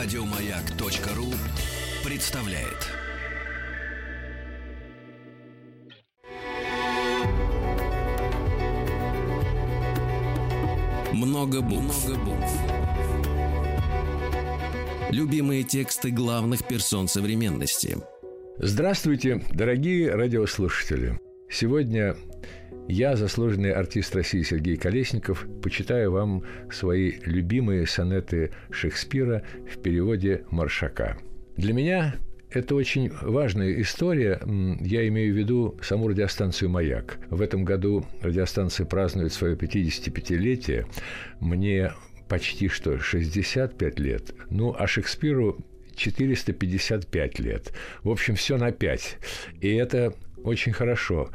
Радиомаяк.ру представляет. Много букв. Любимые тексты главных персон современности. Здравствуйте, дорогие радиослушатели. Сегодня я, заслуженный артист России Сергей Колесников, почитаю вам свои любимые сонеты Шекспира в переводе Маршака. Для меня это очень важная история. Я имею в виду саму радиостанцию «Маяк». В этом году радиостанция празднует свое 55-летие. Мне почти что 65 лет. Ну, а Шекспиру 455 лет. В общем, все на 5. И это очень хорошо.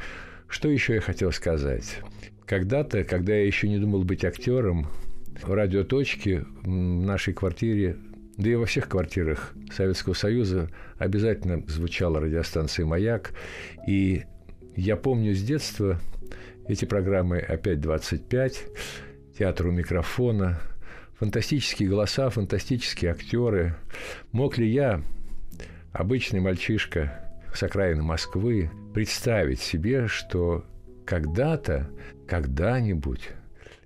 Что еще я хотел сказать? Когда-то, когда я еще не думал быть актером, в радиоточке в нашей квартире да и во всех квартирах Советского Союза обязательно звучала радиостанция «Маяк». И я помню с детства эти программы «Опять 25», «Театр у микрофона», фантастические голоса, фантастические актеры. Мог ли я, обычный мальчишка с окраины Москвы, представить себе, что когда-то, когда-нибудь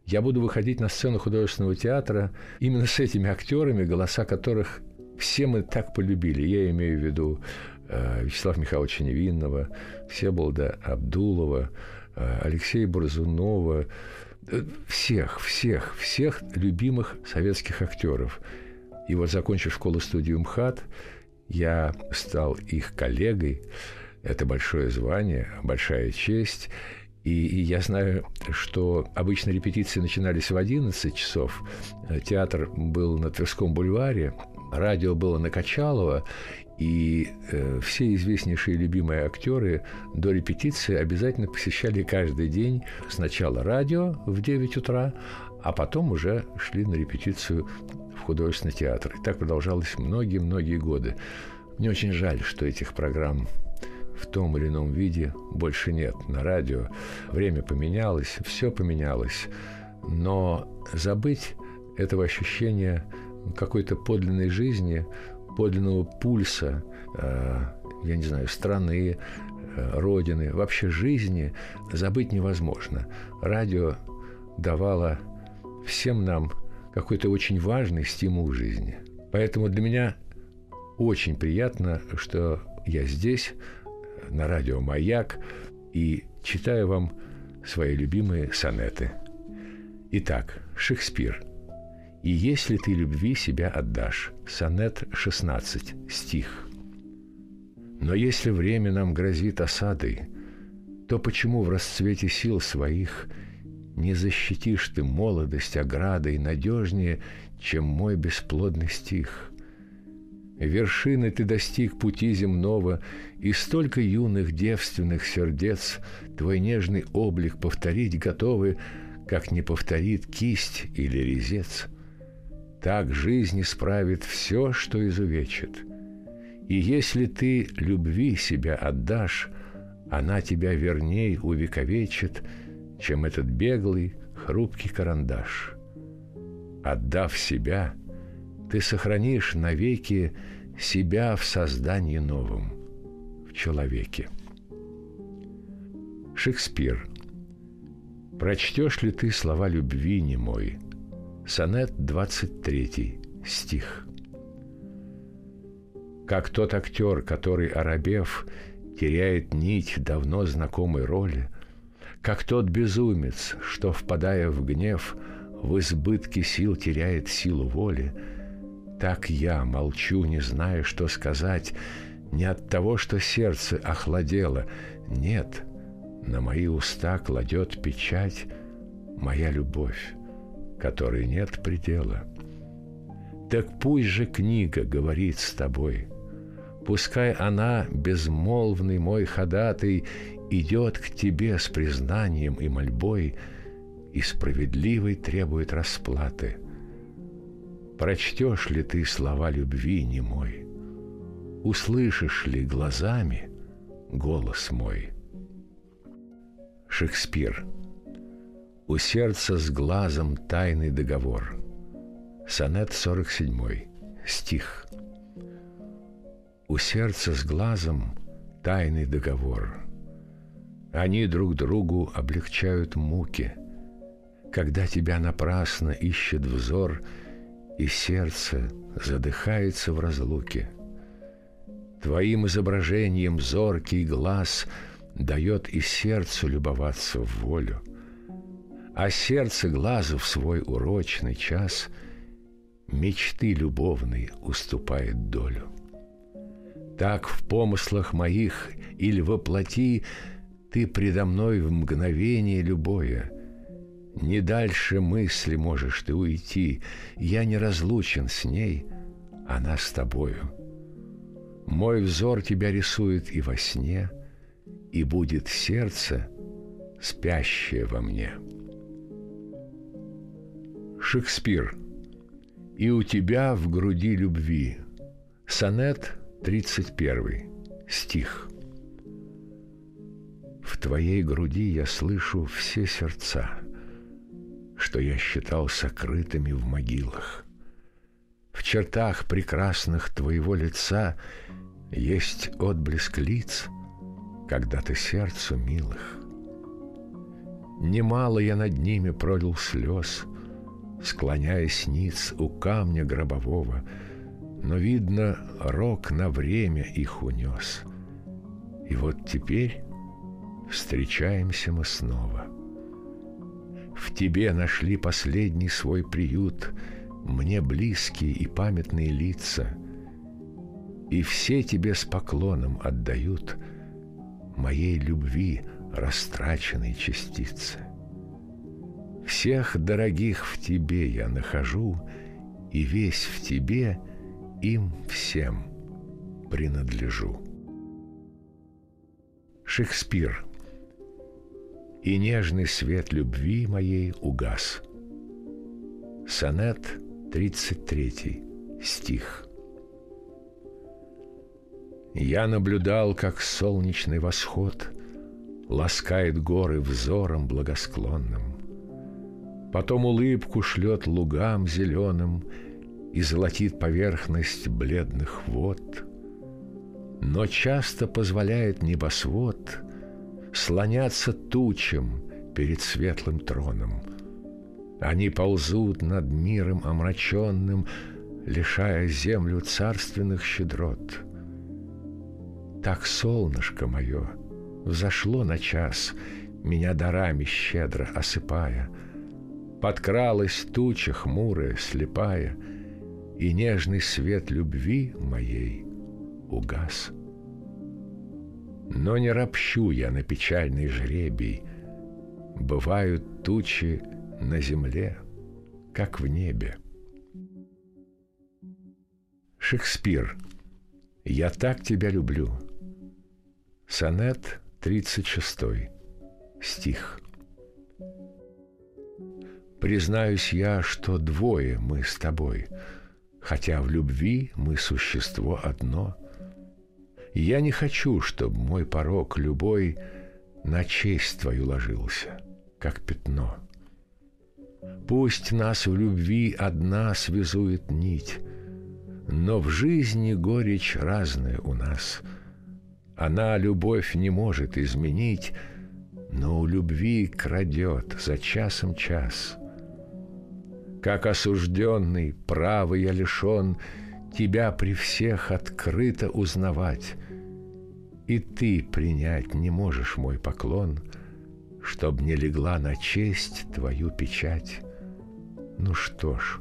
я буду выходить на сцену художественного театра именно с этими актерами, голоса которых все мы так полюбили. Я имею в виду э, Вячеслава Михайловича Невинного, Всеволода Абдулова, э, Алексея Борзунова, э, всех, всех, всех любимых советских актеров. И вот, закончив школу-студию МХАТ, я стал их коллегой. Это большое звание, большая честь. И, и я знаю, что обычно репетиции начинались в 11 часов. Театр был на Тверском бульваре, радио было на Качалово, и э, все известнейшие любимые актеры до репетиции обязательно посещали каждый день сначала радио в 9 утра, а потом уже шли на репетицию в художественный театр. И так продолжалось многие-многие годы. Мне очень жаль, что этих программ в том или ином виде больше нет на радио. Время поменялось, все поменялось. Но забыть этого ощущения какой-то подлинной жизни, подлинного пульса, э, я не знаю, страны, э, родины, вообще жизни забыть невозможно. Радио давало всем нам какой-то очень важный стимул жизни. Поэтому для меня очень приятно, что я здесь, на радио «Маяк», и читаю вам свои любимые сонеты. Итак, Шекспир. «И если ты любви себя отдашь» Сонет 16, стих. «Но если время нам грозит осадой, то почему в расцвете сил своих не защитишь ты молодость оградой надежнее, чем мой бесплодный стих?» Вершины ты достиг пути земного, И столько юных девственных сердец Твой нежный облик повторить готовы, Как не повторит кисть или резец. Так жизнь исправит все, что изувечит. И если ты любви себя отдашь, Она тебя верней увековечит, Чем этот беглый, хрупкий карандаш. Отдав себя — ты сохранишь навеки себя в создании новом, в человеке. Шекспир. Прочтешь ли ты слова любви не мой? Сонет 23, стих. Как тот актер, который, оробев, теряет нить давно знакомой роли, как тот безумец, что, впадая в гнев, в избытке сил теряет силу воли – так я молчу, не зная, что сказать, не от того, что сердце охладело. Нет, на мои уста кладет печать моя любовь, которой нет предела. Так пусть же книга говорит с тобой. Пускай она, безмолвный мой ходатай, идет к тебе с признанием и мольбой и справедливой требует расплаты – Прочтешь ли ты слова любви не мой? Услышишь ли глазами голос мой? Шекспир. У сердца с глазом тайный договор. Сонет 47. Стих. У сердца с глазом тайный договор. Они друг другу облегчают муки. Когда тебя напрасно ищет взор, и сердце задыхается в разлуке. Твоим изображением зоркий глаз дает и сердцу любоваться в волю, а сердце глазу в свой урочный час мечты любовной уступает долю. Так в помыслах моих или воплоти Ты предо мной в мгновение любое. Не дальше мысли можешь ты уйти, Я не разлучен с ней, она с тобою. Мой взор тебя рисует и во сне, И будет сердце, спящее во мне. Шекспир. И у тебя в груди любви. Сонет 31 стих. Твоей груди я слышу все сердца, Что я считал сокрытыми в могилах. В чертах прекрасных твоего лица Есть отблеск лиц, Когда-то сердцу милых. Немало я над ними пролил слез, Склоняясь ниц у камня гробового — но, видно, рок на время их унес. И вот теперь встречаемся мы снова. В тебе нашли последний свой приют, Мне близкие и памятные лица, И все тебе с поклоном отдают Моей любви растраченной частицы. Всех дорогих в тебе я нахожу, И весь в тебе — им всем принадлежу. Шекспир. И нежный свет любви моей угас. Сонет 33 стих. Я наблюдал, как солнечный восход Ласкает горы взором благосклонным. Потом улыбку шлет лугам зеленым — и золотит поверхность бледных вод, но часто позволяет небосвод слоняться тучам перед светлым троном. Они ползут над миром омраченным, лишая землю царственных щедрот. Так солнышко мое взошло на час, меня дарами щедро осыпая, подкралась туча хмурая, слепая — и нежный свет любви моей угас. Но не ропщу я на печальный жребий, Бывают тучи на земле, как в небе. Шекспир. Я так тебя люблю. Сонет 36. Стих. Признаюсь я, что двое мы с тобой — хотя в любви мы существо одно. Я не хочу, чтобы мой порог любой на честь твою ложился, как пятно. Пусть нас в любви одна связует нить, но в жизни горечь разная у нас. Она любовь не может изменить, но у любви крадет за часом час — как осужденный, правый я лишен Тебя при всех открыто узнавать. И ты принять не можешь мой поклон, Чтоб не легла на честь твою печать. Ну что ж,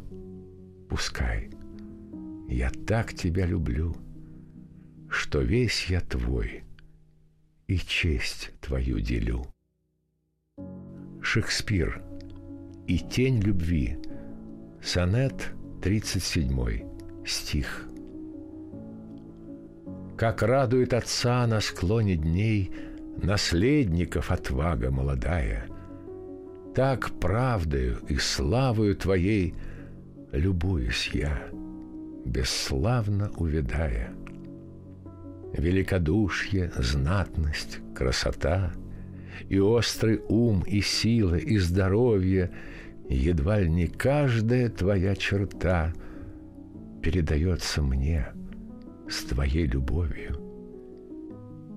пускай, я так тебя люблю, Что весь я твой и честь твою делю. Шекспир и тень любви — Сонет 37, стих. Как радует отца на склоне дней Наследников отвага молодая, Так правдою и славою Твоей Любуюсь я, бесславно увядая. Великодушье, знатность, красота И острый ум, и сила, и здоровье — едва ли не каждая твоя черта передается мне с твоей любовью.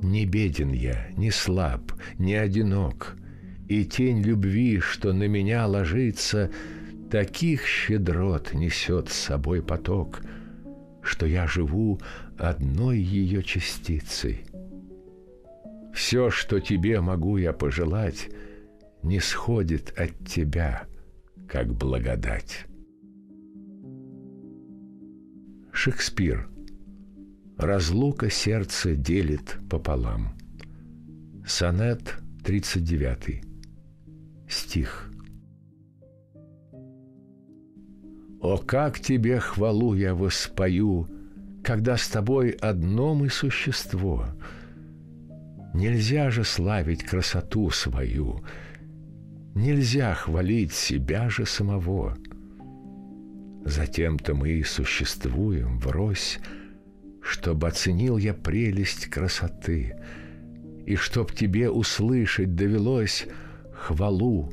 Не беден я, не слаб, не одинок, и тень любви, что на меня ложится, таких щедрот несет с собой поток, что я живу одной ее частицей. Все, что тебе могу я пожелать, не сходит от тебя, как благодать. Шекспир. Разлука сердце делит пополам. Сонет 39. Стих. О, как тебе хвалу я воспою, Когда с тобой одно мы существо. Нельзя же славить красоту свою, Нельзя хвалить себя же самого. Затем-то мы и существуем врозь, Чтоб оценил я прелесть красоты, И чтоб тебе услышать довелось Хвалу,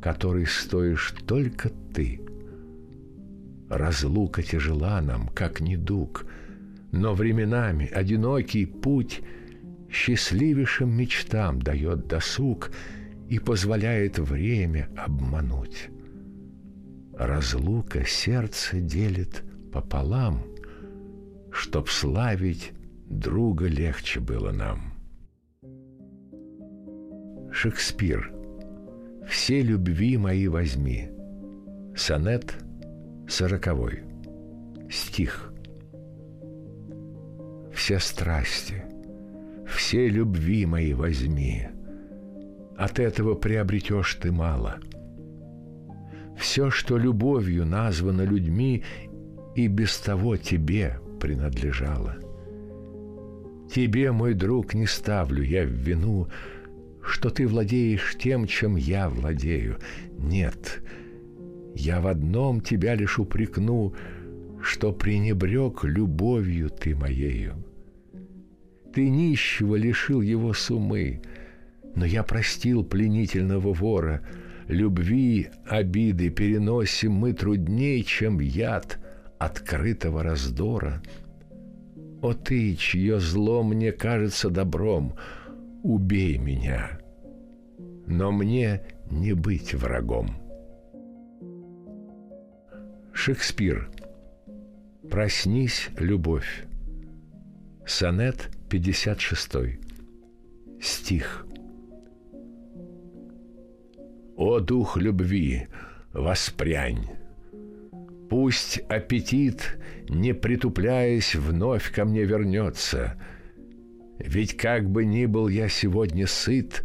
которой стоишь только ты. Разлука тяжела нам, как недуг, Но временами одинокий путь Счастливейшим мечтам дает досуг И позволяет время обмануть. Разлука сердце делит пополам, Чтоб славить друга легче было нам. Шекспир. Все любви мои возьми. Сонет сороковой. Стих. Все страсти, все любви мои возьми. От этого приобретешь ты мало. Все, что любовью названо людьми, и без того тебе принадлежало. Тебе, мой друг, не ставлю я в вину, что ты владеешь тем, чем я владею. Нет, я в одном тебя лишь упрекну, что пренебрег любовью ты моею. Ты нищего лишил его сумы, но я простил пленительного вора. Любви, обиды переносим мы трудней, чем яд открытого раздора. О ты, чье зло мне кажется добром, убей меня, но мне не быть врагом. Шекспир. Проснись, любовь. Сонет 56. Стих. О дух любви, воспрянь! Пусть аппетит, не притупляясь, вновь ко мне вернется. Ведь как бы ни был я сегодня сыт,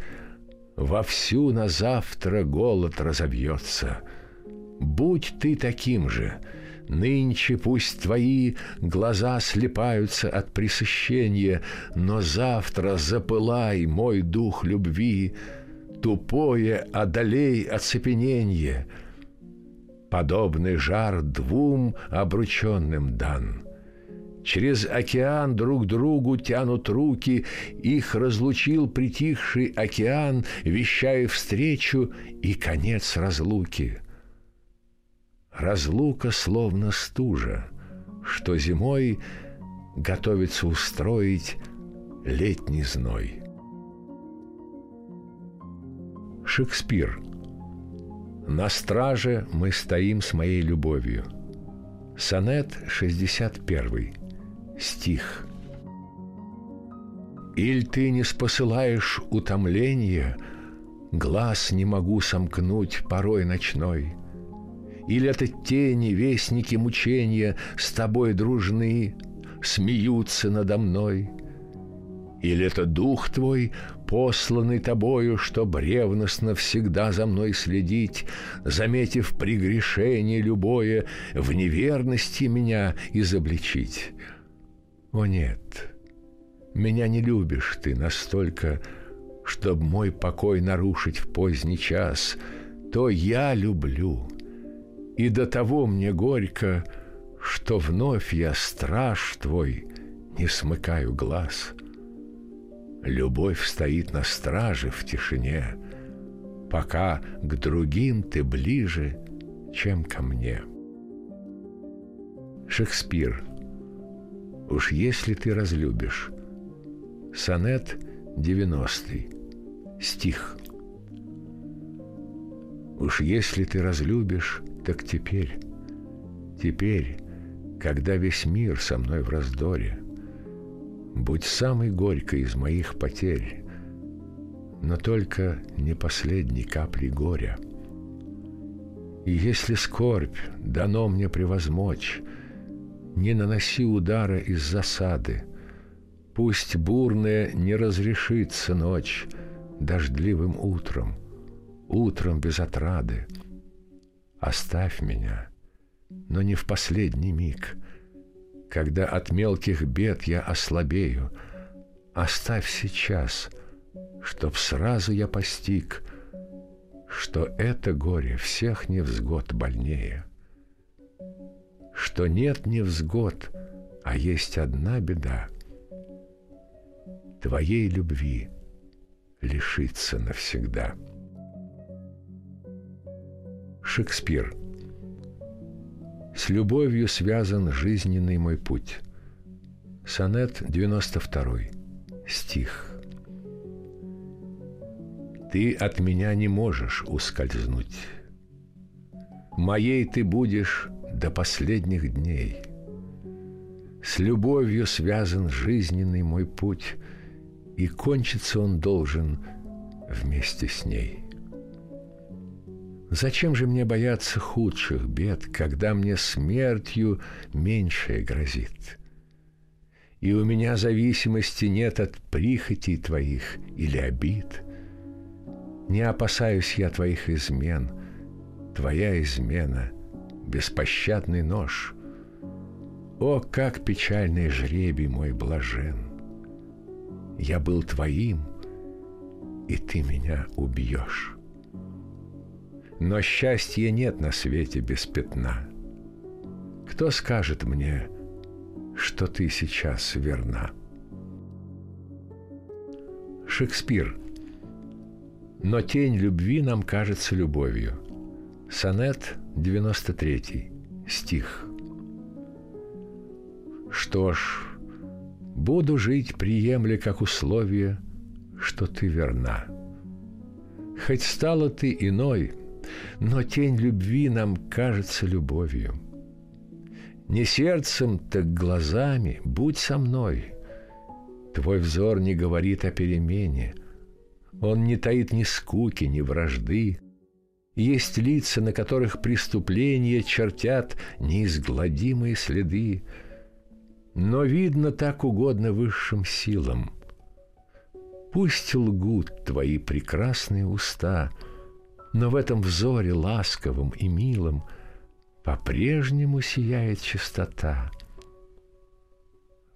Вовсю на завтра голод разовьется. Будь ты таким же, Нынче пусть твои глаза слепаются от пресыщения, но завтра запылай, мой дух любви, тупое одолей оцепенение. Подобный жар двум обрученным дан. Через океан друг другу тянут руки, их разлучил притихший океан, вещая встречу и конец разлуки — Разлука словно стужа, что зимой готовится устроить летний зной. Шекспир. На страже мы стоим с моей любовью. Сонет 61. Стих. Иль ты не спосылаешь утомления, Глаз не могу сомкнуть порой ночной — или это тени, вестники мучения, С тобой дружны, смеются надо мной? Или это дух твой, посланный тобою, Чтоб ревностно всегда за мной следить, Заметив прегрешение любое, В неверности меня изобличить? О нет, меня не любишь ты настолько, Чтоб мой покой нарушить в поздний час, То я люблю — и до того мне горько, что вновь я страж твой не смыкаю глаз. Любовь стоит на страже в тишине, пока к другим ты ближе, чем ко мне. Шекспир. Уж если ты разлюбишь. Сонет 90. Стих. Уж если ты разлюбишь, так теперь, теперь, когда весь мир со мной в раздоре, будь самой горькой из моих потерь, но только не последней капли горя. И если скорбь дано мне превозмочь, не наноси удара из засады, пусть бурная не разрешится ночь дождливым утром, утром без отрады. Оставь меня, но не в последний миг, когда от мелких бед я ослабею. Оставь сейчас, чтоб сразу я постиг, что это горе всех невзгод больнее, что нет невзгод, а есть одна беда — твоей любви лишиться навсегда. Шекспир. С любовью связан жизненный мой путь. Сонет 92. Стих. Ты от меня не можешь ускользнуть. Моей ты будешь до последних дней. С любовью связан жизненный мой путь, и кончиться он должен вместе с ней. Зачем же мне бояться худших бед, когда мне смертью меньшее грозит? И у меня зависимости нет от прихотей твоих или обид. Не опасаюсь я твоих измен, твоя измена — беспощадный нож. О, как печальный жребий мой блажен! Я был твоим, и ты меня убьешь. Но счастья нет на свете без пятна. Кто скажет мне, что ты сейчас верна? Шекспир. Но тень любви нам кажется любовью. Сонет 93. Стих. Что ж, буду жить, приемля как условие, что ты верна. Хоть стала ты иной — но тень любви нам кажется любовью. Не сердцем, так глазами, будь со мной. Твой взор не говорит о перемене. Он не таит ни скуки, ни вражды. Есть лица, на которых преступления чертят неизгладимые следы. Но видно так угодно высшим силам. Пусть лгут твои прекрасные уста — но в этом взоре ласковым и милым по-прежнему сияет чистота.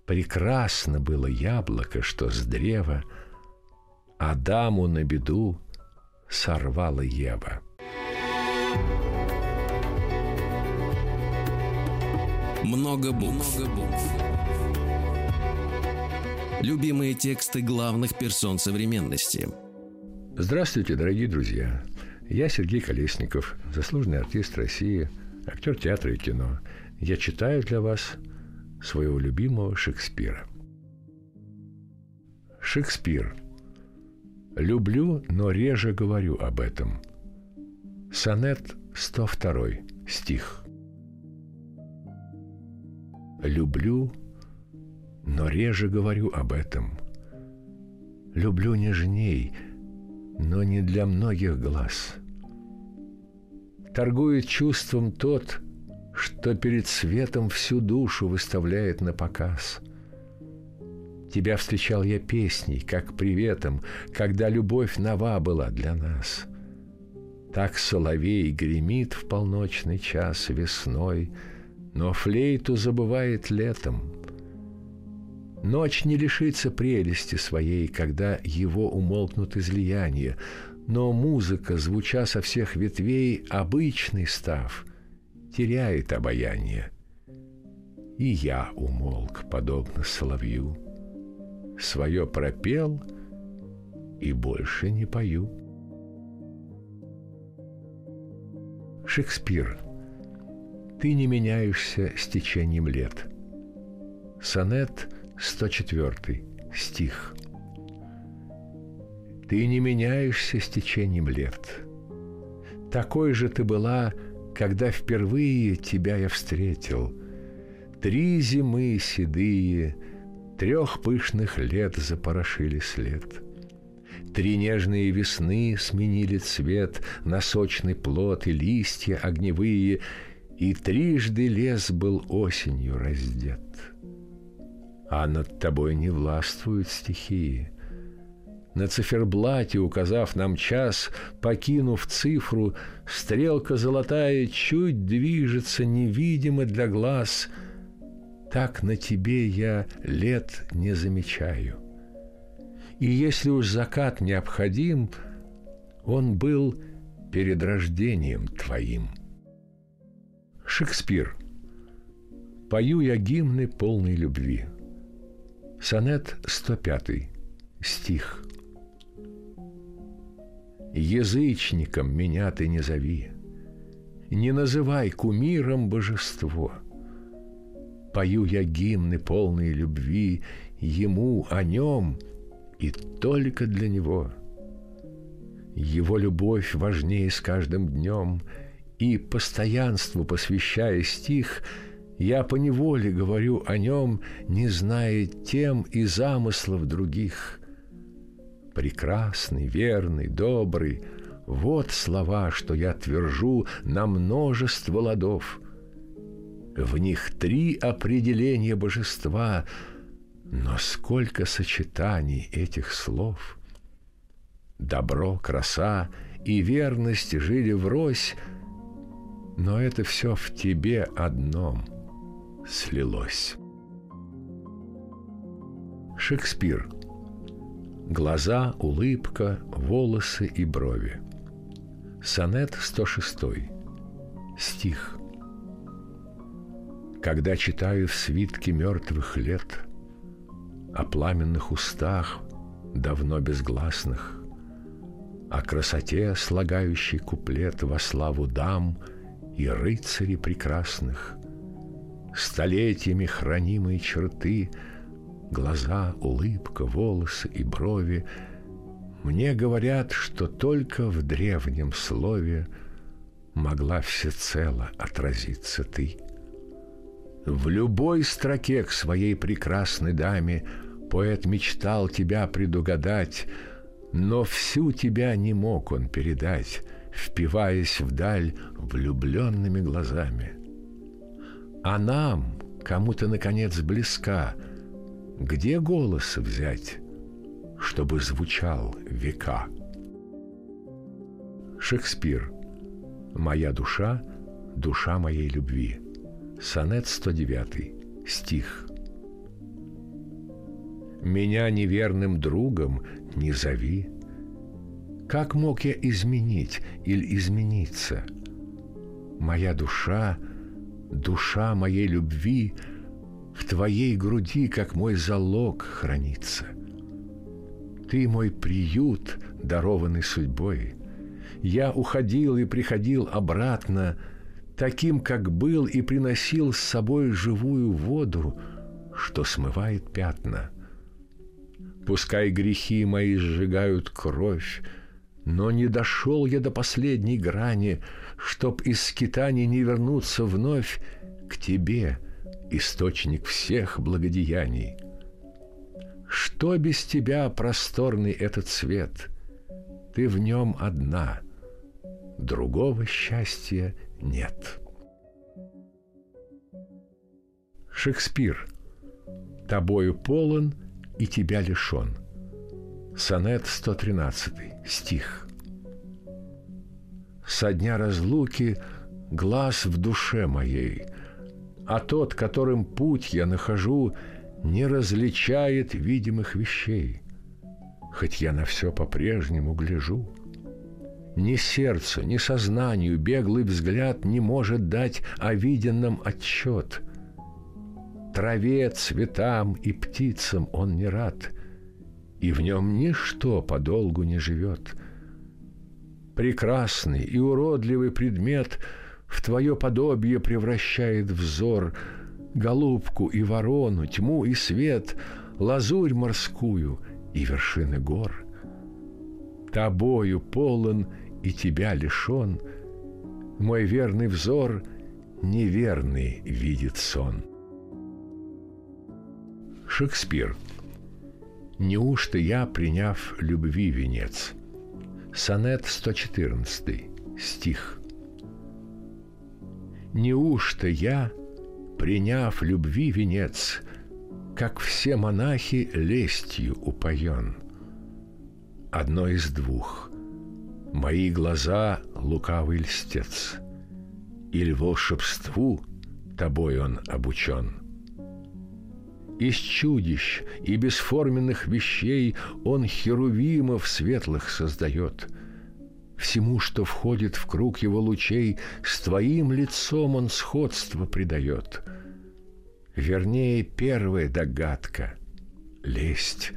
Прекрасно было яблоко, что с древа Адаму на беду сорвала Ева. Много букв. Много букв. Любимые тексты главных персон современности. Здравствуйте, дорогие друзья. Я Сергей Колесников, заслуженный артист России, актер театра и кино. Я читаю для вас своего любимого Шекспира. Шекспир. Люблю, но реже говорю об этом. Сонет 102. Стих. Люблю, но реже говорю об этом. Люблю нежней, но не для многих глаз. Торгует чувством тот, что перед светом всю душу выставляет на показ. Тебя встречал я песней, как приветом, когда любовь нова была для нас. Так соловей гремит в полночный час весной, но флейту забывает летом. Ночь не лишится прелести своей, когда его умолкнут излияния, но музыка, звуча со всех ветвей, обычный став, теряет обаяние. И я умолк, подобно соловью, свое пропел и больше не пою. Шекспир. Ты не меняешься с течением лет. Сонет 104, стих. Ты не меняешься с течением лет. Такой же ты была, когда впервые тебя я встретил. Три зимы седые, трех пышных лет запорошили след. Три нежные весны сменили цвет на сочный плод и листья огневые, и трижды лес был осенью раздет. А над тобой не властвуют стихии. На циферблате, указав нам час, покинув цифру, стрелка золотая чуть движется невидимо для глаз. Так на тебе я лет не замечаю. И если уж закат необходим, он был перед рождением твоим – Шекспир. Пою я гимны полной любви. Сонет 105. Стих. Язычником меня ты не зови, Не называй кумиром божество. Пою я гимны полной любви Ему, о нем и только для него. Его любовь важнее с каждым днем — и постоянству посвящая стих, я по неволе говорю о нем, не зная тем и замыслов других. Прекрасный, верный, добрый — вот слова, что я твержу на множество ладов. В них три определения божества, но сколько сочетаний этих слов. Добро, краса и верность жили врозь, но это все в тебе одном слилось. Шекспир. Глаза, улыбка, волосы и брови. Сонет 106. Стих. Когда читаю в свитке мертвых лет О пламенных устах, давно безгласных, О красоте, слагающей куплет во славу дам — и рыцари прекрасных, Столетиями хранимые черты, Глаза, улыбка, волосы и брови Мне говорят, что только в древнем слове Могла всецело отразиться ты. В любой строке к своей прекрасной даме Поэт мечтал тебя предугадать, Но всю тебя не мог он передать — впиваясь вдаль влюбленными глазами. А нам, кому-то, наконец, близка, где голос взять, чтобы звучал века? Шекспир. Моя душа, душа моей любви. Сонет 109. Стих. Меня неверным другом не зови, как мог я изменить или измениться? Моя душа, душа моей любви в твоей груди, как мой залог, хранится. Ты мой приют, дарованный судьбой. Я уходил и приходил обратно, таким, как был, и приносил с собой живую воду, что смывает пятна. Пускай грехи мои сжигают кровь, но не дошел я до последней грани, Чтоб из скитаний не вернуться вновь К тебе, источник всех благодеяний. Что без тебя просторный этот свет? Ты в нем одна, другого счастья нет. Шекспир. Тобою полон и тебя лишен. Сонет 113, стих. Со дня разлуки глаз в душе моей, а тот, которым путь я нахожу, не различает видимых вещей, хоть я на все по-прежнему гляжу. Ни сердцу, ни сознанию беглый взгляд не может дать о виденном отчет. Траве, цветам и птицам он не рад — и в нем ничто подолгу не живет. Прекрасный и уродливый предмет В твое подобие превращает взор Голубку и ворону, тьму и свет, Лазурь морскую и вершины гор. Тобою полон и тебя лишен, Мой верный взор неверный видит сон. Шекспир. Неужто я, приняв любви венец? Сонет 114, стих. Неужто я, приняв любви венец, как все монахи лестью упоен? Одно из двух. Мои глаза — лукавый льстец, Иль волшебству тобой он обучен — из чудищ и бесформенных вещей Он херувимов светлых создает. Всему, что входит в круг его лучей, С твоим лицом он сходство придает. Вернее, первая догадка — лесть.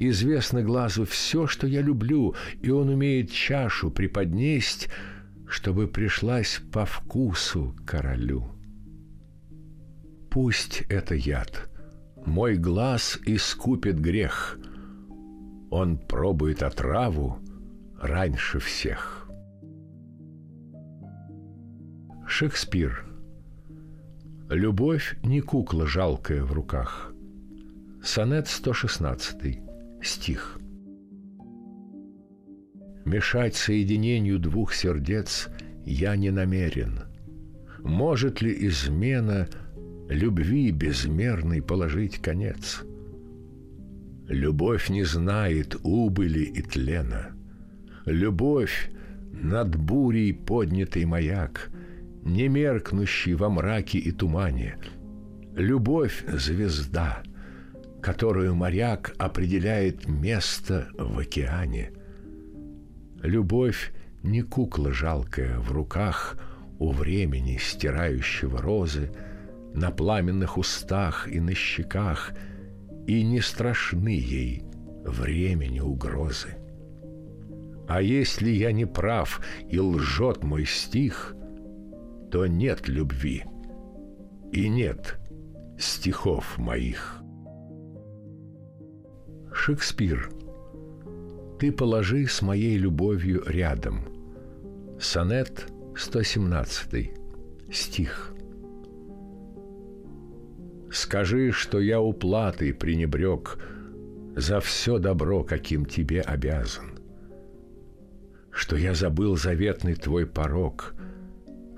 Известно глазу все, что я люблю, И он умеет чашу преподнесть, Чтобы пришлась по вкусу королю. Пусть это яд — мой глаз искупит грех. Он пробует отраву раньше всех. Шекспир. Любовь не кукла жалкая в руках. Сонет 116. Стих. Мешать соединению двух сердец я не намерен. Может ли измена – любви безмерной положить конец. Любовь не знает убыли и тлена. Любовь над бурей поднятый маяк, не меркнущий во мраке и тумане. Любовь — звезда, которую моряк определяет место в океане. Любовь — не кукла жалкая в руках у времени, стирающего розы — на пламенных устах и на щеках, и не страшны ей времени угрозы. А если я не прав и лжет мой стих, то нет любви и нет стихов моих. Шекспир. Ты положи с моей любовью рядом. Сонет 117. Стих. Скажи, что я уплатой пренебрег За все добро, каким тебе обязан. Что я забыл заветный твой порог,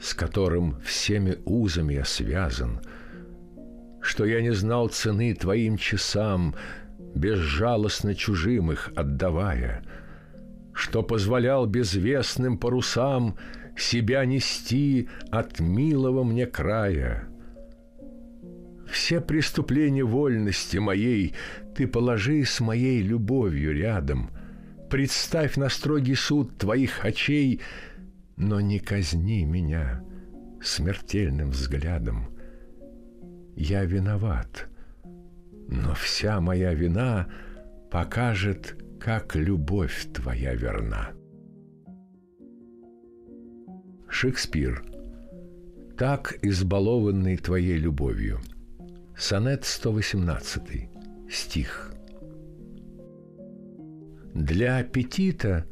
С которым всеми узами я связан, Что я не знал цены твоим часам, Безжалостно чужим их отдавая, Что позволял безвестным парусам Себя нести от милого мне края — все преступления вольности моей ты положи с моей любовью рядом. Представь на строгий суд твоих очей, но не казни меня смертельным взглядом. Я виноват, но вся моя вина покажет, как любовь твоя верна. Шекспир. Так избалованный твоей любовью – Сонет 118, стих. Для аппетита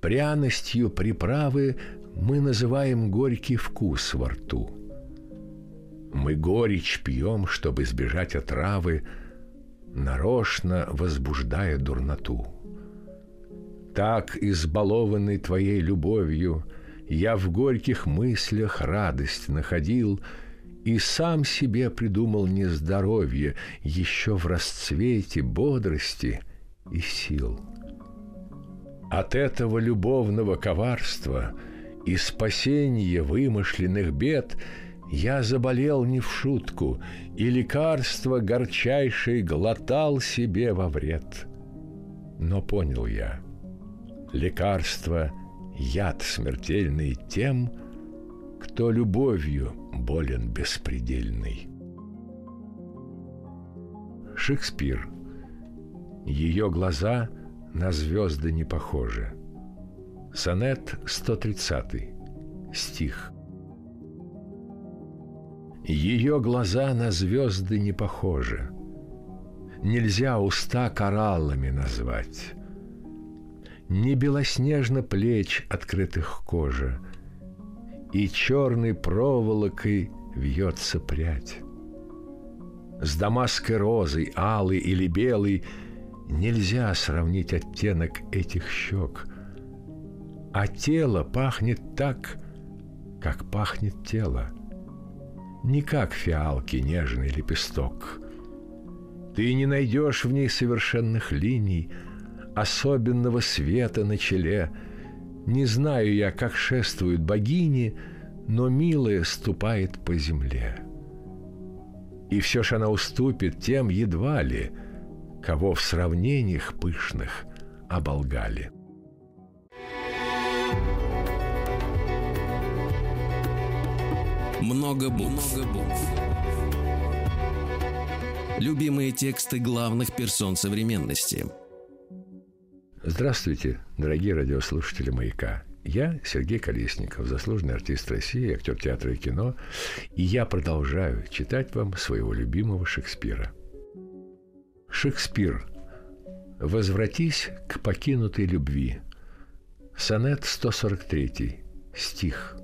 пряностью приправы мы называем горький вкус во рту. Мы горечь пьем, чтобы избежать отравы, нарочно возбуждая дурноту. Так, избалованный твоей любовью, я в горьких мыслях радость находил — и сам себе придумал нездоровье еще в расцвете бодрости и сил. От этого любовного коварства и спасения вымышленных бед я заболел не в шутку, и лекарство горчайшее глотал себе во вред. Но понял я, лекарство — яд смертельный тем, кто любовью болен беспредельный. Шекспир. Ее глаза на звезды не похожи. Сонет 130. Стих. Ее глаза на звезды не похожи. Нельзя уста кораллами назвать. Не белоснежно плеч открытых кожа, И черной проволокой вьется прядь. С дамасской розой, алый или белый, Нельзя сравнить оттенок этих щек. А тело пахнет так, как пахнет тело. Не как фиалки нежный лепесток. Ты не найдешь в ней совершенных линий, Особенного света на челе. Не знаю я, как шествуют богини, Но милая ступает по земле. И все ж она уступит тем едва ли, Кого в сравнениях пышных оболгали. Много букв. Много букв. Любимые тексты главных персон современности. Здравствуйте, дорогие радиослушатели «Маяка». Я Сергей Колесников, заслуженный артист России, актер театра и кино, и я продолжаю читать вам своего любимого Шекспира. Шекспир. Возвратись к покинутой любви. Сонет 143. Стих.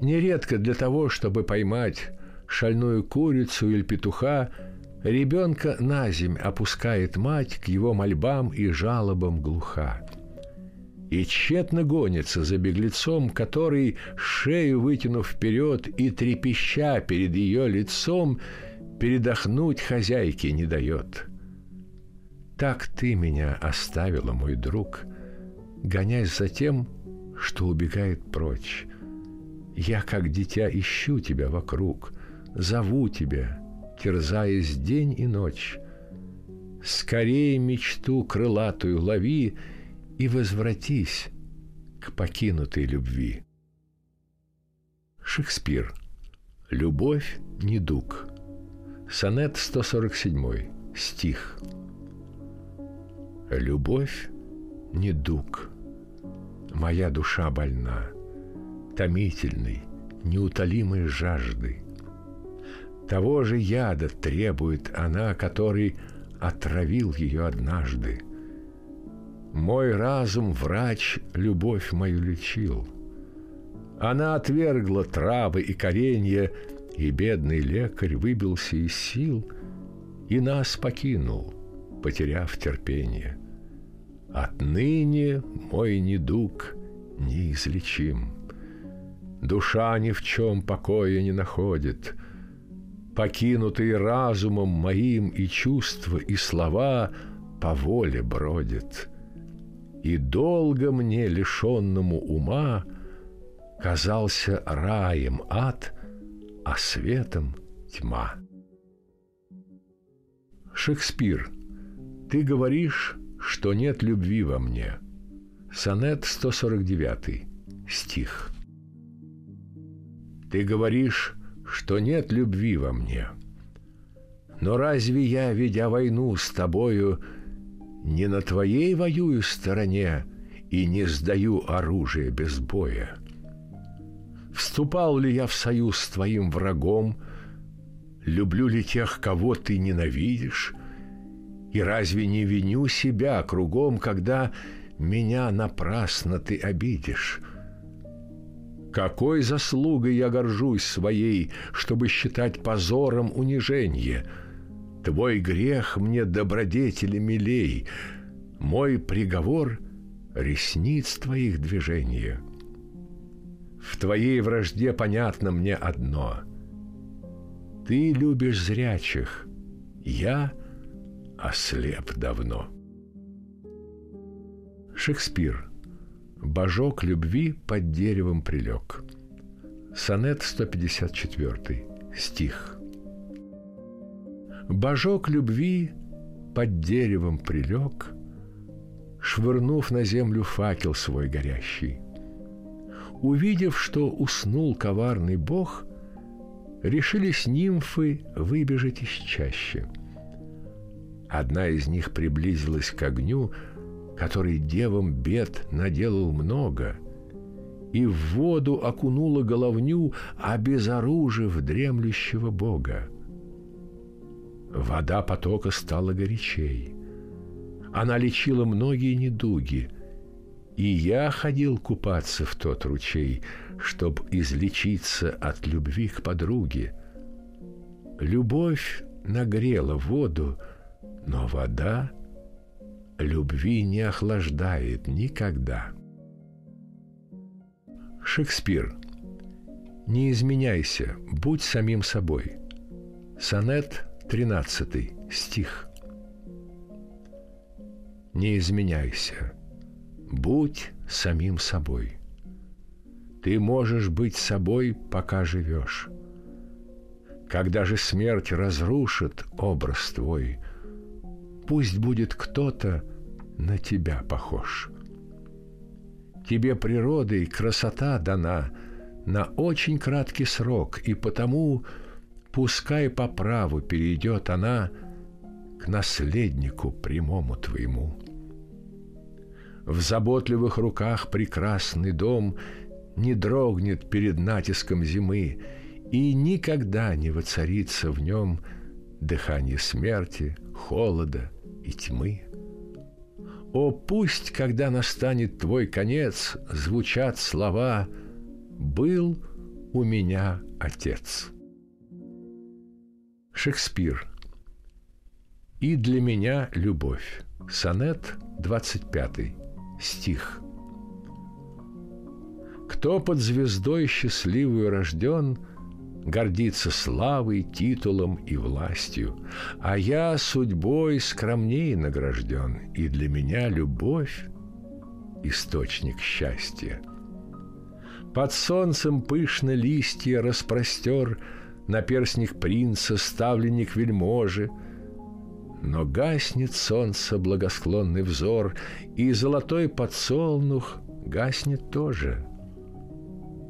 Нередко для того, чтобы поймать шальную курицу или петуха, ребенка на земь опускает мать к его мольбам и жалобам глуха. И тщетно гонится за беглецом, который, шею вытянув вперед и трепеща перед ее лицом, передохнуть хозяйке не дает. Так ты меня оставила, мой друг, гонясь за тем, что убегает прочь – я, как дитя, ищу тебя вокруг, зову тебя, терзаясь день и ночь. Скорее мечту крылатую лови и возвратись к покинутой любви. Шекспир. Любовь – недуг. Сонет 147. Стих. Любовь – недуг. Моя душа больна – томительной, неутолимой жажды. Того же яда требует она, который отравил ее однажды. Мой разум врач любовь мою лечил. Она отвергла травы и коренья, и бедный лекарь выбился из сил и нас покинул, потеряв терпение. Отныне мой недуг неизлечим. Душа ни в чем покоя не находит. Покинутые разумом моим и чувства, и слова по воле бродят. И долго мне, лишенному ума, казался раем ад, а светом тьма. Шекспир, ты говоришь, что нет любви во мне. Сонет 149, стих. Ты говоришь, что нет любви во мне. Но разве я, ведя войну с тобою, не на твоей воюю стороне и не сдаю оружие без боя? Вступал ли я в союз с твоим врагом? Люблю ли тех, кого ты ненавидишь? И разве не виню себя кругом, когда меня напрасно ты обидишь? Какой заслугой я горжусь своей, чтобы считать позором унижение? Твой грех мне добродетели милей, мой приговор — ресниц твоих движения. В твоей вражде понятно мне одно. Ты любишь зрячих, я ослеп давно. Шекспир — Божок любви под деревом прилег. Сонет 154. Стих. Божок любви под деревом прилег, Швырнув на землю факел свой горящий. Увидев, что уснул коварный бог, Решились нимфы выбежать из чащи. Одна из них приблизилась к огню, который девам бед наделал много, и в воду окунула головню, обезоружив дремлющего Бога. Вода потока стала горячей. Она лечила многие недуги, и я ходил купаться в тот ручей, чтоб излечиться от любви к подруге. Любовь нагрела воду, но вода любви не охлаждает никогда. Шекспир. Не изменяйся, будь самим собой. Сонет 13, стих. Не изменяйся, будь самим собой. Ты можешь быть собой, пока живешь. Когда же смерть разрушит образ твой, пусть будет кто-то на тебя похож. Тебе природой красота дана на очень краткий срок, и потому пускай по праву перейдет она к наследнику прямому твоему. В заботливых руках прекрасный дом не дрогнет перед натиском зимы, и никогда не воцарится в нем дыхание смерти, холода и тьмы. О, пусть, когда настанет твой конец, звучат слова «Был у меня отец». Шекспир. И для меня любовь. Сонет 25. Стих. Кто под звездой счастливую рожден – гордится славой, титулом и властью, а я судьбой скромней награжден, и для меня любовь — источник счастья. Под солнцем пышно листья распростер на перстник принца ставленник вельможи, но гаснет солнце благосклонный взор, и золотой подсолнух гаснет тоже —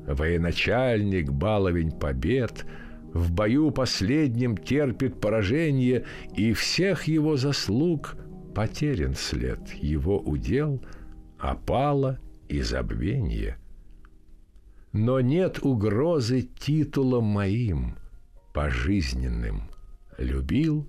Военачальник, баловень побед, в бою последнем терпит поражение, и всех его заслуг потерян след, его удел опало и забвение. Но нет угрозы титулам моим, пожизненным. Любил,